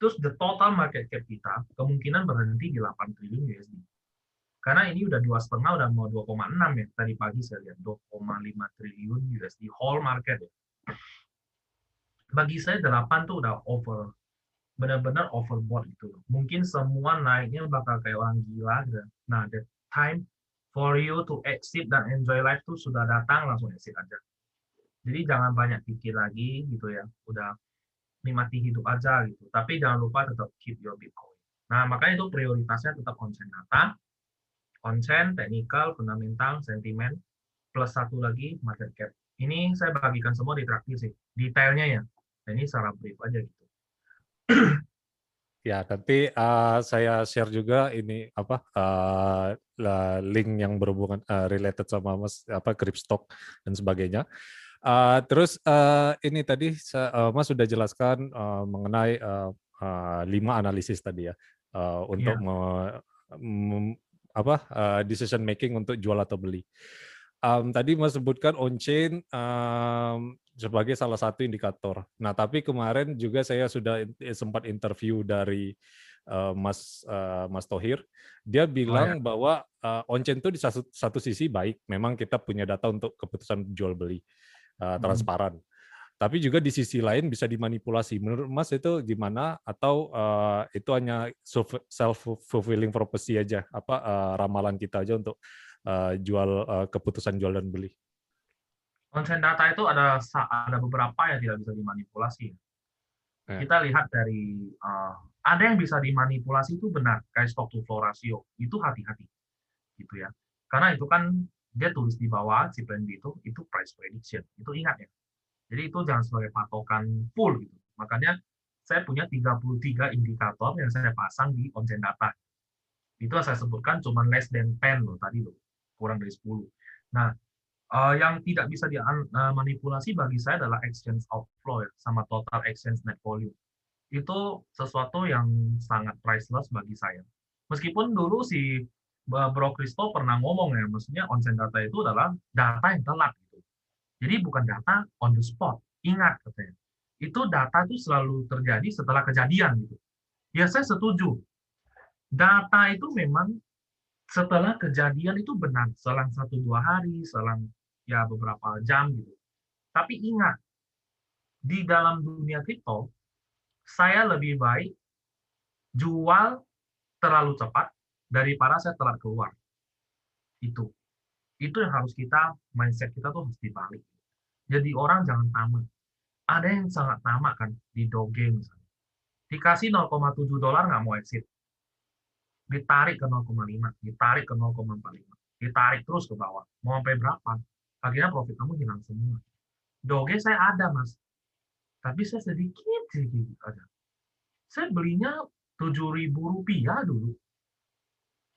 Terus the total market cap kita kemungkinan berhenti di 8 triliun USD. Karena ini udah dua setengah, udah mau 2,6 ya. Tadi pagi saya lihat 2,5 triliun USD whole market ya. Bagi saya 8 tuh udah over benar-benar overboard itu. Mungkin semua naiknya bakal kayak orang gila. Gitu. Nah, the time for you to exit dan enjoy life tuh sudah datang, langsung exit aja. Jadi jangan banyak pikir lagi gitu ya. Udah nikmati hidup aja gitu. Tapi jangan lupa tetap keep your Bitcoin. Nah, makanya itu prioritasnya tetap konsen data, konsen, technical, fundamental, sentimen, plus satu lagi market cap. Ini saya bagikan semua di traktir sih. Detailnya ya. Nah, ini secara brief aja gitu. Ya, nanti uh, saya share juga ini apa uh, link yang berhubungan uh, related sama Mas apa Kripstok dan sebagainya. Uh, terus uh, ini tadi uh, Mas sudah jelaskan uh, mengenai uh, uh, lima analisis tadi ya uh, untuk yeah. me, me, apa uh, decision making untuk jual atau beli. Um, tadi Mas sebutkan on chain um, sebagai salah satu indikator. Nah, tapi kemarin juga saya sudah eh, sempat interview dari uh, Mas uh, Mas Tohir. Dia bilang oh, ya. bahwa uh, on-chain itu di satu, satu sisi baik, memang kita punya data untuk keputusan jual beli uh, transparan. Hmm. Tapi juga di sisi lain bisa dimanipulasi. Menurut Mas itu gimana? Atau uh, itu hanya self fulfilling prophecy aja? Apa uh, ramalan kita aja untuk uh, jual uh, keputusan jual dan beli? konsen data itu ada ada beberapa yang tidak bisa dimanipulasi. Ya. Kita lihat dari uh, ada yang bisa dimanipulasi itu benar kayak stock to flow ratio itu hati-hati gitu ya. Karena itu kan dia tulis di bawah si plan B itu itu price prediction itu ingat ya. Jadi itu jangan sebagai patokan full gitu. Makanya saya punya 33 indikator yang saya pasang di konsen data. Itu yang saya sebutkan cuma less than 10 loh tadi loh, kurang dari 10. Nah, uh, yang tidak bisa dimanipulasi bagi saya adalah exchange outflow ya, sama total exchange net volume. Itu sesuatu yang sangat priceless bagi saya. Meskipun dulu si Bro Kristo pernah ngomong ya, maksudnya onsen data itu adalah data yang telat gitu. Jadi bukan data on the spot. Ingat katanya, itu data itu selalu terjadi setelah kejadian gitu. Ya saya setuju. Data itu memang setelah kejadian itu benar, selang satu dua hari, selang ya beberapa jam gitu. Tapi ingat, di dalam dunia kripto, saya lebih baik jual terlalu cepat daripada saya telat keluar. Itu. Itu yang harus kita, mindset kita tuh harus dibalik. Jadi orang jangan tamat. Ada yang sangat tamak kan di Doge misalnya. Dikasih 0,7 dolar nggak mau exit. Ditarik ke 0,5, ditarik ke 0,45, ditarik terus ke bawah. Mau sampai berapa? Akhirnya profit kamu hilang semua. Doge saya ada, Mas. Tapi saya sedikit, sedikit aja. Saya belinya 7.000 rupiah dulu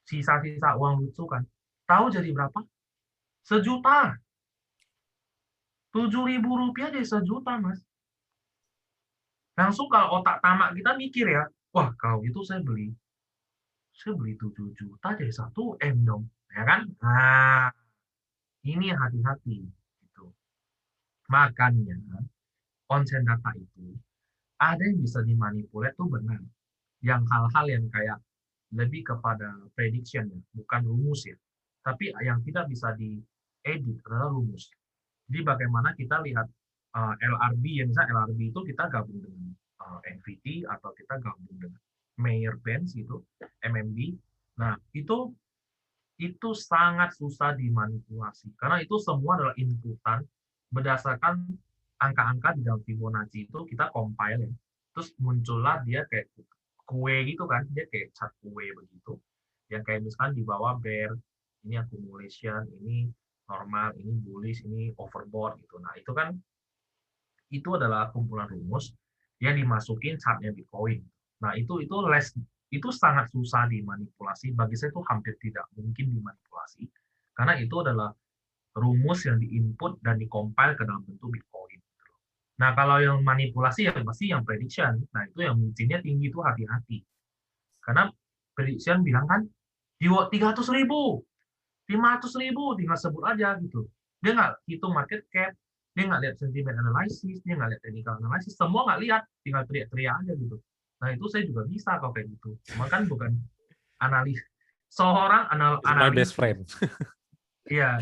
sisa-sisa uang lucu kan. Tahu jadi berapa? Sejuta. Tujuh ribu rupiah jadi sejuta, Mas. Langsung kalau otak tamak kita mikir ya, wah kalau itu saya beli, saya beli tujuh juta jadi satu M dong, ya kan? Nah, ini hati-hati. Gitu. Makanya, konsen data itu, ada yang bisa dimanipulasi tuh benar. Yang hal-hal yang kayak lebih kepada prediction ya, bukan rumus ya. Tapi yang tidak bisa diedit adalah rumus. Jadi bagaimana kita lihat eh, LRB yang misalnya LRB itu kita gabung dengan eh, NVT atau kita gabung dengan Mayer Benz gitu, MMB. Nah, itu itu sangat susah dimanipulasi karena itu semua adalah inputan berdasarkan angka-angka di dalam Fibonacci itu kita compile ya. Terus muncullah dia kayak kue gitu kan dia kayak cat kue begitu yang kayak misalkan di bawah bear ini accumulation ini normal ini bullish ini overbought gitu nah itu kan itu adalah kumpulan rumus yang dimasukin chartnya Bitcoin nah itu itu less itu sangat susah dimanipulasi bagi saya itu hampir tidak mungkin dimanipulasi karena itu adalah rumus yang diinput dan dikompil ke dalam bentuk Bitcoin Nah, kalau yang manipulasi ya pasti yang prediction. Nah, itu yang micinnya tinggi itu hati-hati. Karena prediction bilang kan, di 300 ribu, 500 ribu, tinggal sebut aja gitu. Dia nggak hitung market cap, dia nggak lihat sentiment analysis, dia nggak lihat technical analysis, semua nggak lihat, tinggal teriak-teriak aja gitu. Nah, itu saya juga bisa kalau kayak gitu. Cuma kan bukan analis. Seorang anal analis. best friend. Iya.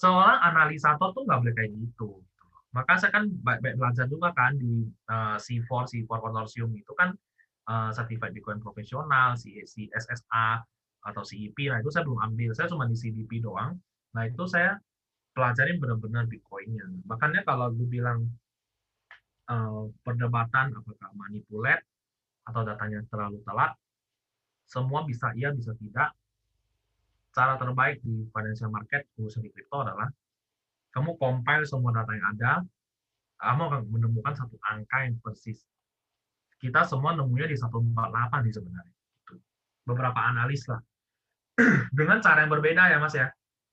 Seorang analisator tuh nggak boleh kayak gitu maka saya kan baik-baik belajar juga kan di uh, C4 C4 konsorsium itu kan uh, certified Bitcoin profesional, si, si SSA atau CEP. Nah, itu saya belum ambil. Saya cuma di CDP doang. Nah, itu saya pelajarin benar-benar Bitcoinnya. Makanya kalau lu bilang uh, perdebatan apakah manipulate atau datanya terlalu telat, semua bisa iya, bisa tidak. Cara terbaik di financial market, khususnya di crypto adalah kamu compile semua data yang ada, kamu akan menemukan satu angka yang persis. Kita semua nemunya di 148 di sebenarnya. Beberapa analis lah. Dengan cara yang berbeda ya Mas ya.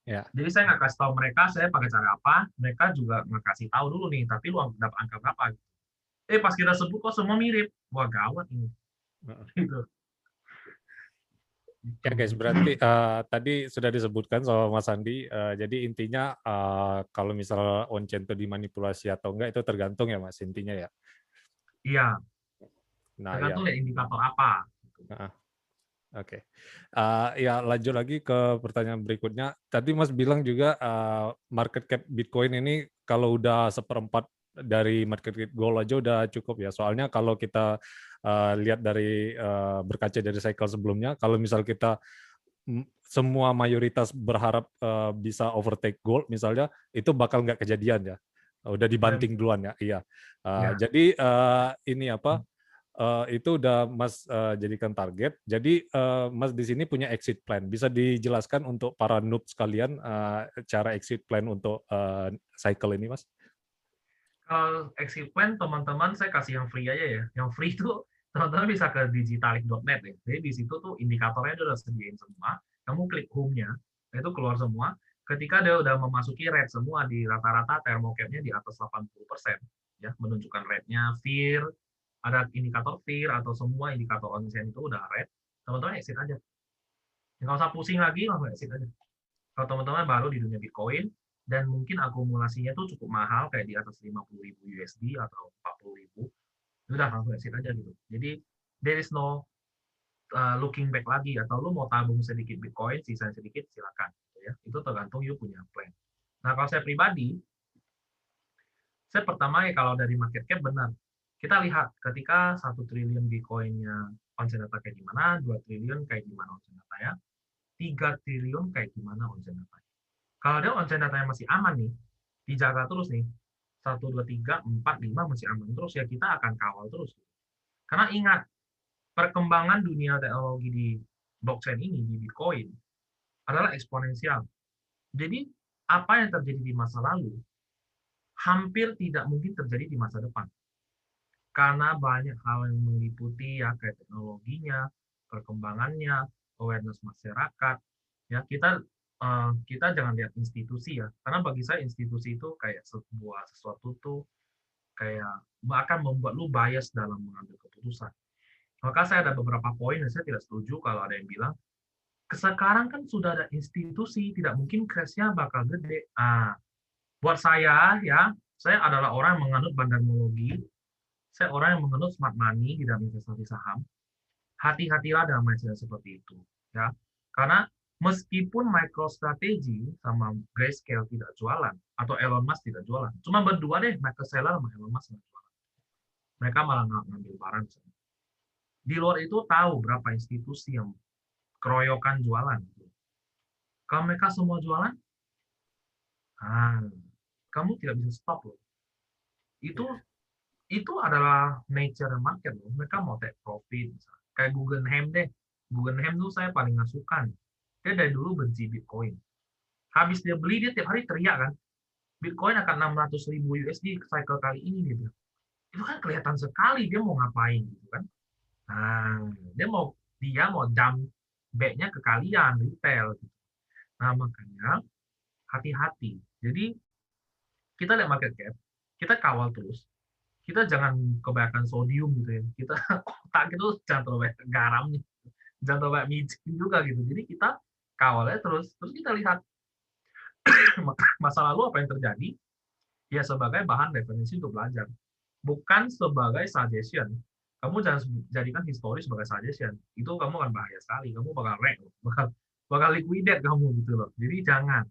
Ya. Jadi saya nggak kasih tahu mereka saya pakai cara apa, mereka juga nggak kasih tahu dulu nih, tapi lu dapat angka berapa. Eh pas kita sebut kok semua mirip, wah gawat ini. Gitu. Ya guys, berarti uh, tadi sudah disebutkan sama Mas Andi. Uh, jadi intinya uh, kalau misal on-chain itu dimanipulasi atau enggak itu tergantung ya Mas intinya ya. Iya. Nah, tergantung ya. indikator apa. Uh, Oke. Okay. Uh, ya lanjut lagi ke pertanyaan berikutnya. Tadi Mas bilang juga uh, market cap Bitcoin ini kalau udah seperempat dari market goal aja udah cukup ya. Soalnya kalau kita uh, lihat dari uh, berkaca dari cycle sebelumnya, kalau misal kita semua mayoritas berharap uh, bisa overtake gold misalnya, itu bakal nggak kejadian ya. Udah dibanting duluan ya. Iya. Uh, ya. Jadi uh, ini apa? Uh, itu udah Mas uh, jadikan target. Jadi uh, Mas di sini punya exit plan. Bisa dijelaskan untuk para noob sekalian uh, cara exit plan untuk uh, cycle ini, Mas? Kalau exit plan teman-teman saya kasih yang free aja ya. Yang free itu teman-teman bisa ke digitalik.net ya. Jadi di situ tuh indikatornya udah sediain semua. Kamu klik home-nya, itu keluar semua. Ketika dia udah memasuki red semua di rata-rata thermocapnya di atas 80%, ya menunjukkan rednya fear, ada indikator fear atau semua indikator onsen itu udah red, teman-teman exit aja. Nggak usah pusing lagi, langsung exit aja. Kalau teman-teman baru di dunia Bitcoin, dan mungkin akumulasinya tuh cukup mahal, kayak di atas 50.000 USD atau 40.000, udah langsung exit aja gitu. Jadi there is no uh, looking back lagi atau lu mau tabung sedikit Bitcoin, sisa sedikit silakan gitu ya. Itu tergantung you punya plan. Nah, kalau saya pribadi saya pertama ya kalau dari market cap benar. Kita lihat ketika satu triliun Bitcoinnya onsen data kayak gimana, dua triliun kayak gimana onsen data ya, tiga triliun kayak gimana onsen data. Kalau dia onsen datanya masih aman nih, dijaga terus nih, 1, 2, 3, 4, 5 masih aman terus, ya kita akan kawal terus. Karena ingat, perkembangan dunia teknologi di blockchain ini, di Bitcoin, adalah eksponensial. Jadi, apa yang terjadi di masa lalu, hampir tidak mungkin terjadi di masa depan. Karena banyak hal yang meliputi ya kayak teknologinya, perkembangannya, awareness masyarakat. Ya, kita uh, kita jangan lihat institusi ya, karena bagi saya institusi itu kayak sebuah sesuatu tuh kayak akan membuat lu bias dalam mengambil keputusan. Maka saya ada beberapa poin yang saya tidak setuju kalau ada yang bilang sekarang kan sudah ada institusi, tidak mungkin crash-nya bakal gede. Ah, buat saya ya, saya adalah orang yang menganut bandarmologi, saya orang yang menganut smart money di dalam investasi saham. Hati-hatilah dalam mindset seperti itu, ya. Karena meskipun MicroStrategy sama Grayscale tidak jualan atau Elon Musk tidak jualan, cuma berdua deh Michael sama Elon Musk jualan. Mereka malah ngambil barang. Di luar itu tahu berapa institusi yang keroyokan jualan. Kalau mereka semua jualan, ah, kamu tidak bisa stop loh. Itu itu adalah nature market loh. Mereka mau take profit. Kayak Guggenheim deh. Guggenheim tuh saya paling ngasukan dia dari dulu benci Bitcoin. Habis dia beli, dia tiap hari teriak kan, Bitcoin akan 600 ribu USD cycle kali ini, dia. Itu kan kelihatan sekali dia mau ngapain gitu kan. Nah, dia mau dia mau jam back-nya ke kalian retail gitu. Nah, makanya hati-hati. Jadi kita lihat market cap, kita kawal terus. Kita jangan kebanyakan sodium gitu ya. Kita otak itu jangan terlalu banyak garam nih. Jangan terlalu banyak micin juga gitu. Jadi kita kawalnya terus terus kita lihat. Masa lalu apa yang terjadi? Ya sebagai bahan referensi untuk belajar bukan sebagai suggestion. Kamu jangan jadikan histori sebagai suggestion. Itu kamu akan bahaya sekali. Kamu bakal rek bakal bakal liquidate kamu gitu loh. Jadi jangan.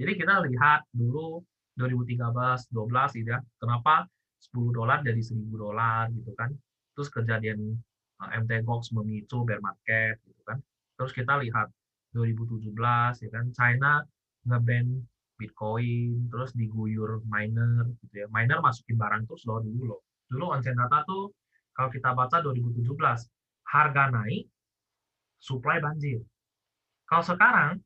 Jadi kita lihat dulu 2013 12 gitu ya. Kenapa 10 dolar jadi 1000 dolar gitu kan? Terus kejadian eh, MT Gox memicu bear market gitu kan? Terus kita lihat 2017 ya kan? China ngeban Bitcoin terus diguyur miner gitu ya. Miner masukin barang terus loh dulu loh. Dulu onsen data tuh kalau kita baca 2017 harga naik supply banjir. Kalau sekarang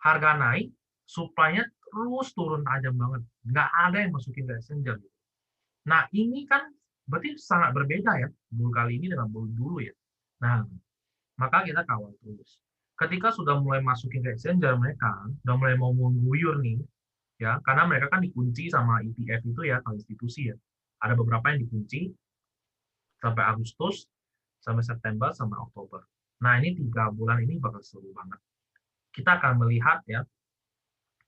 harga naik supply-nya terus turun tajam banget. Nggak ada yang masukin ke exchanger gitu. nah ini kan berarti sangat berbeda ya bull kali ini dengan bull dulu ya. Nah maka kita kawal terus ketika sudah mulai masukin ke exchanger mereka sudah mulai mau mengguyur nih ya karena mereka kan dikunci sama ETF itu ya kalau institusi ya. Ada beberapa yang dikunci sampai Agustus sampai September sampai Oktober. Nah ini tiga bulan ini bakal seru banget. Kita akan melihat ya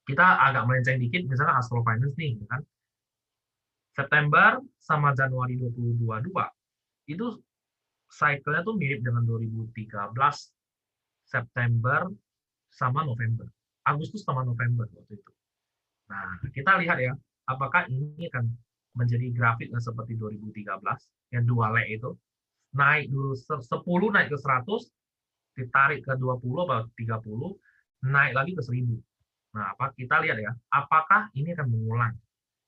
kita agak melenceng dikit misalnya Astro Finance nih ya kan. September sama Januari 2022 itu cycle-nya tuh mirip dengan 2013 September sama November. Agustus sama November waktu itu. Nah, kita lihat ya, apakah ini akan menjadi grafik yang seperti 2013, yang dua leg itu, naik dulu 10 naik ke 100, ditarik ke 20 atau 30, naik lagi ke 1000. Nah, apa kita lihat ya, apakah ini akan mengulang?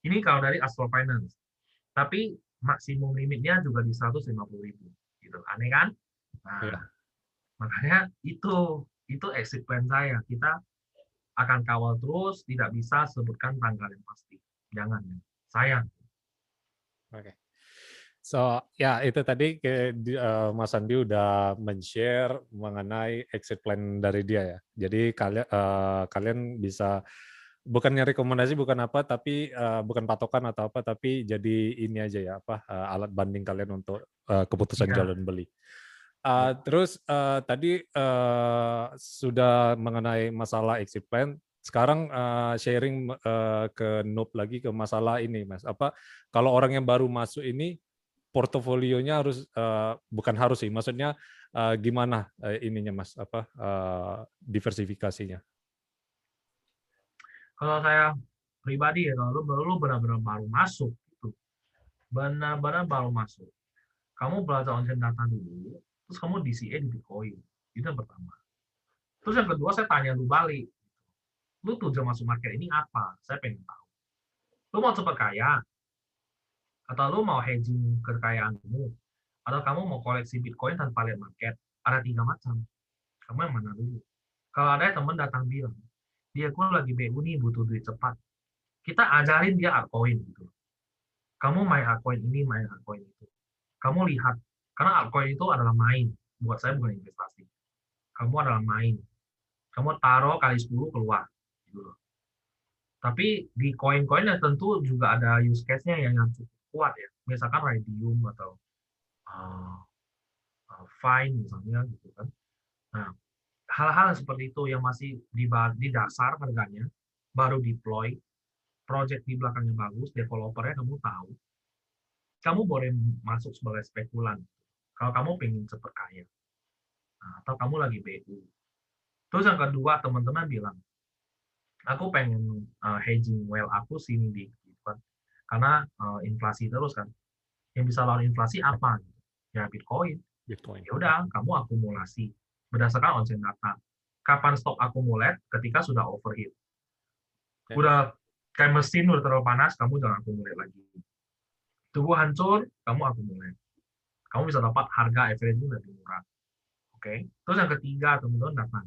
Ini kalau dari Astro Finance. Tapi maksimum limitnya juga di 150.000 gitu. Aneh kan? Nah, ya. Makanya itu itu exit plan saya. Kita akan kawal terus, tidak bisa sebutkan tanggal yang pasti. Jangan, sayang. Oke. So ya itu tadi ke, uh, Mas Andi udah men-share mengenai exit plan dari dia ya. Jadi kalian uh, kalian bisa bukannya rekomendasi bukan apa tapi uh, bukan patokan atau apa tapi jadi ini aja ya apa uh, alat banding kalian untuk uh, keputusan ya. jalan beli. Uh, terus uh, tadi uh, sudah mengenai masalah exit plan. Sekarang uh, sharing uh, ke Noob lagi ke masalah ini, Mas. Apa kalau orang yang baru masuk ini portofolionya harus uh, bukan harus sih, maksudnya uh, gimana uh, ininya mas apa uh, diversifikasinya? Kalau saya pribadi ya kalau lu, benar-benar baru masuk itu benar-benar baru masuk, kamu belajar online data dulu, terus kamu DCA di Bitcoin. Itu yang pertama. Terus yang kedua saya tanya lu balik, lu tujuan masuk market ini apa? Saya pengen tahu. Lu mau cepat kaya, atau lu mau hedging kekayaanmu? Atau kamu mau koleksi Bitcoin tanpa lihat market? Ada tiga macam. Kamu yang mana dulu? Kalau ada teman datang bilang dia gue lagi BU nih butuh duit cepat. Kita ajarin dia altcoin gitu. Kamu main altcoin ini main altcoin itu. Kamu lihat karena altcoin itu adalah main. Buat saya bukan investasi. Kamu adalah main. Kamu taruh kali 10 keluar gitu tapi di koin-koin tentu juga ada use case-nya yang cukup kuat ya. Misalkan radium atau uh, uh, fine misalnya gitu kan. Nah hal-hal seperti itu yang masih di, di dasar harganya baru deploy project di belakangnya bagus developernya kamu tahu kamu boleh masuk sebagai spekulan kalau kamu pengen cepat kaya nah, atau kamu lagi BU terus yang kedua teman-teman bilang aku pengen uh, hedging well aku sini di karena uh, inflasi terus kan. Yang bisa lawan inflasi apa? Ya Bitcoin. Bitcoin. Ya udah, kamu akumulasi berdasarkan onsen data. Kapan stop akumulate? Ketika sudah overheat. Ya. Udah kayak mesin udah terlalu panas, kamu jangan akumulate lagi. Tunggu hancur, kamu akumulate. Kamu bisa dapat harga average lebih murah. Oke. Okay? Terus yang ketiga, teman-teman datang.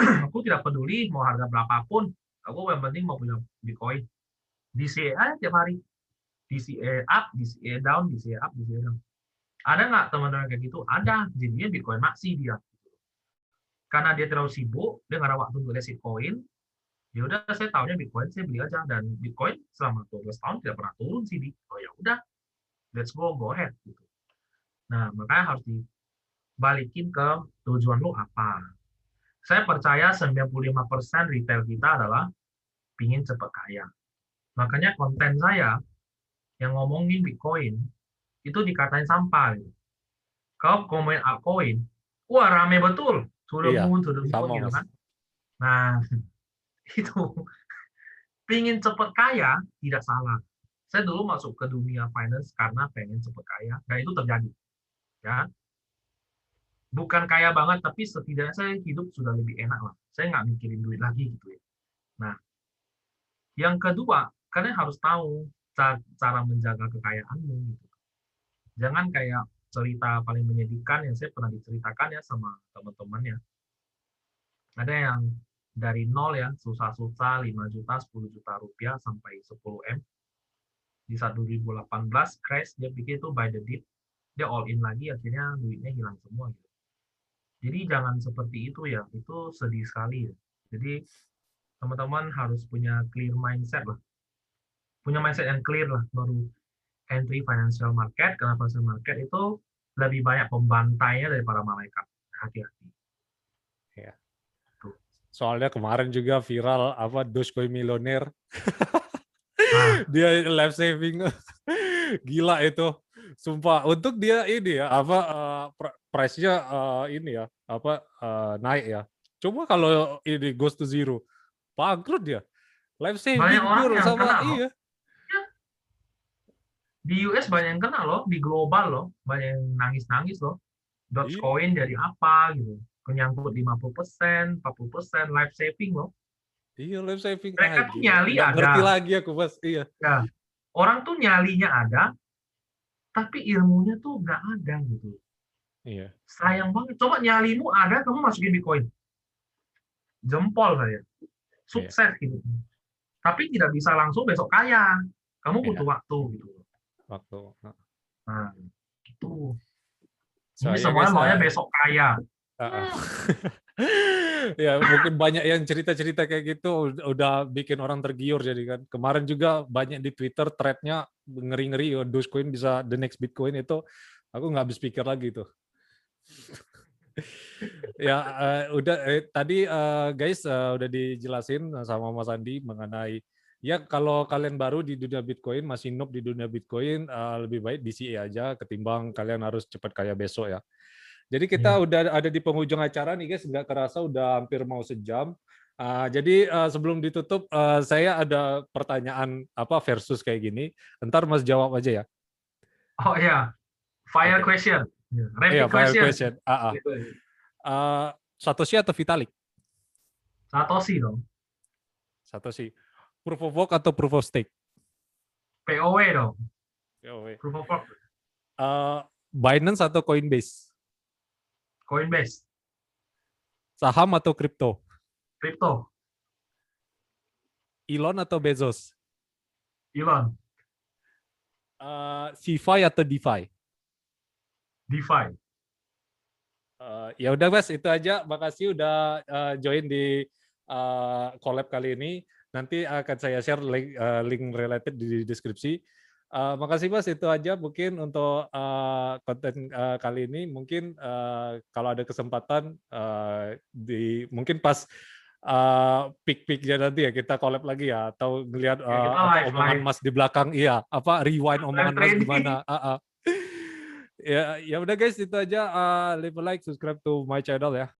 aku tidak peduli mau harga berapapun, aku yang penting mau punya Bitcoin. DCA aja tiap hari. DCA up, DCA down, DCA up, DCA down. Ada nggak teman-teman kayak gitu? Ada. Jadinya Bitcoin maksi dia. Karena dia terlalu sibuk, dia nggak ada waktu untuk lihat koin. Ya udah, saya tahunya Bitcoin, saya beli aja. Dan Bitcoin selama 12 tahun tidak pernah turun sih. Oh ya udah, let's go, go ahead. Gitu. Nah, makanya harus dibalikin ke tujuan lu apa. Saya percaya 95% retail kita adalah pingin cepat kaya. Makanya konten saya yang ngomongin Bitcoin itu dikatain sampah. Gitu. Kalau komen altcoin, wah rame betul. Sudah iya, moon, sudah moon, gitu kan. Nah, itu pingin cepet kaya tidak salah. Saya dulu masuk ke dunia finance karena pengen cepet kaya, dan itu terjadi. Ya, bukan kaya banget, tapi setidaknya saya hidup sudah lebih enak lah. Saya nggak mikirin duit lagi gitu ya. Nah, yang kedua, kalian harus tahu cara menjaga kekayaanmu gitu. Jangan kayak cerita paling menyedihkan yang saya pernah diceritakan ya sama teman-teman ya. Ada yang dari nol ya, susah-susah 5 juta, 10 juta rupiah sampai 10 M. Di saat 2018 crash, dia pikir itu by the dip, dia all in lagi, akhirnya duitnya hilang semua gitu. Jadi jangan seperti itu ya, itu sedih sekali ya. Jadi teman-teman harus punya clear mindset lah. Punya mindset yang clear lah baru entry financial market karena financial market itu lebih banyak pembantainya daripada malaikat. Hati-hati. Ya soalnya kemarin juga viral apa Dogecoin milioner nah. dia live saving. Gila itu sumpah untuk dia ini ya apa uh, price-nya uh, ini ya apa uh, naik ya coba kalau ini goes to zero bangkrut dia live saving banyak sama iya di US banyak yang kena loh, di global loh, banyak yang nangis-nangis loh. Dogecoin iya. jadi apa gitu. Menyangkut 50%, 40%, life saving loh. Iya, life saving. Mereka tuh nyali ada. Ngerti lagi aku pas, iya. Ya. Orang tuh nyalinya ada, tapi ilmunya tuh nggak ada gitu. Iya. Sayang banget. Coba nyalimu ada, kamu masukin Bitcoin. Jempol saya. Sukses iya. gitu. Tapi tidak bisa langsung besok kaya. Kamu iya. butuh iya. waktu gitu waktu Nah, gitu. So, Ini ya semuanya maunya uh, besok kaya. uh-uh. ya mungkin banyak yang cerita-cerita kayak gitu ud- udah bikin orang tergiur jadi kan. Kemarin juga banyak di Twitter threadnya ngeri-ngeri oh, Dogecoin bisa the next Bitcoin itu aku nggak habis pikir lagi tuh. ya eh, udah eh, tadi eh, guys eh, udah dijelasin sama Mas Andi mengenai ya kalau kalian baru di dunia Bitcoin masih noob di dunia Bitcoin eh, lebih baik DCA aja ketimbang kalian harus cepat kaya besok ya. Jadi kita udah ada di penghujung acara nih guys, nggak kerasa udah hampir mau sejam. Uh, jadi uh, sebelum ditutup, uh, saya ada pertanyaan apa versus kayak gini. Ntar Mas jawab aja ya. Oh ya, fire question. Rapid Iya, fire question. question. Ah. Gitu. Uh, Satoshi atau Vitalik? Satoshi dong. Satoshi. Proof of work atau proof of stake? POW dong. POW. Proof of work. Uh, Binance atau Coinbase? Coinbase. Saham atau kripto? Crypto. Elon atau Bezos? Elon. Uh, CeFi atau DeFi? DeFi. Uh, ya udah Mas, itu aja. Makasih udah uh, join di uh, collab kali ini. Nanti akan saya share link, uh, link related di deskripsi. Uh, makasih Mas, itu aja mungkin untuk uh, konten uh, kali ini. Mungkin uh, kalau ada kesempatan uh, di mungkin pas uh, peak-peaknya nanti ya kita collab lagi ya atau ngelihat Ya, uh, kita apa live, omongan live. Mas di belakang. Iya apa rewind omongan Mas gimana? Ah, ah. ya ya udah guys. Itu aja. Uh, leave a like subscribe to my channel ya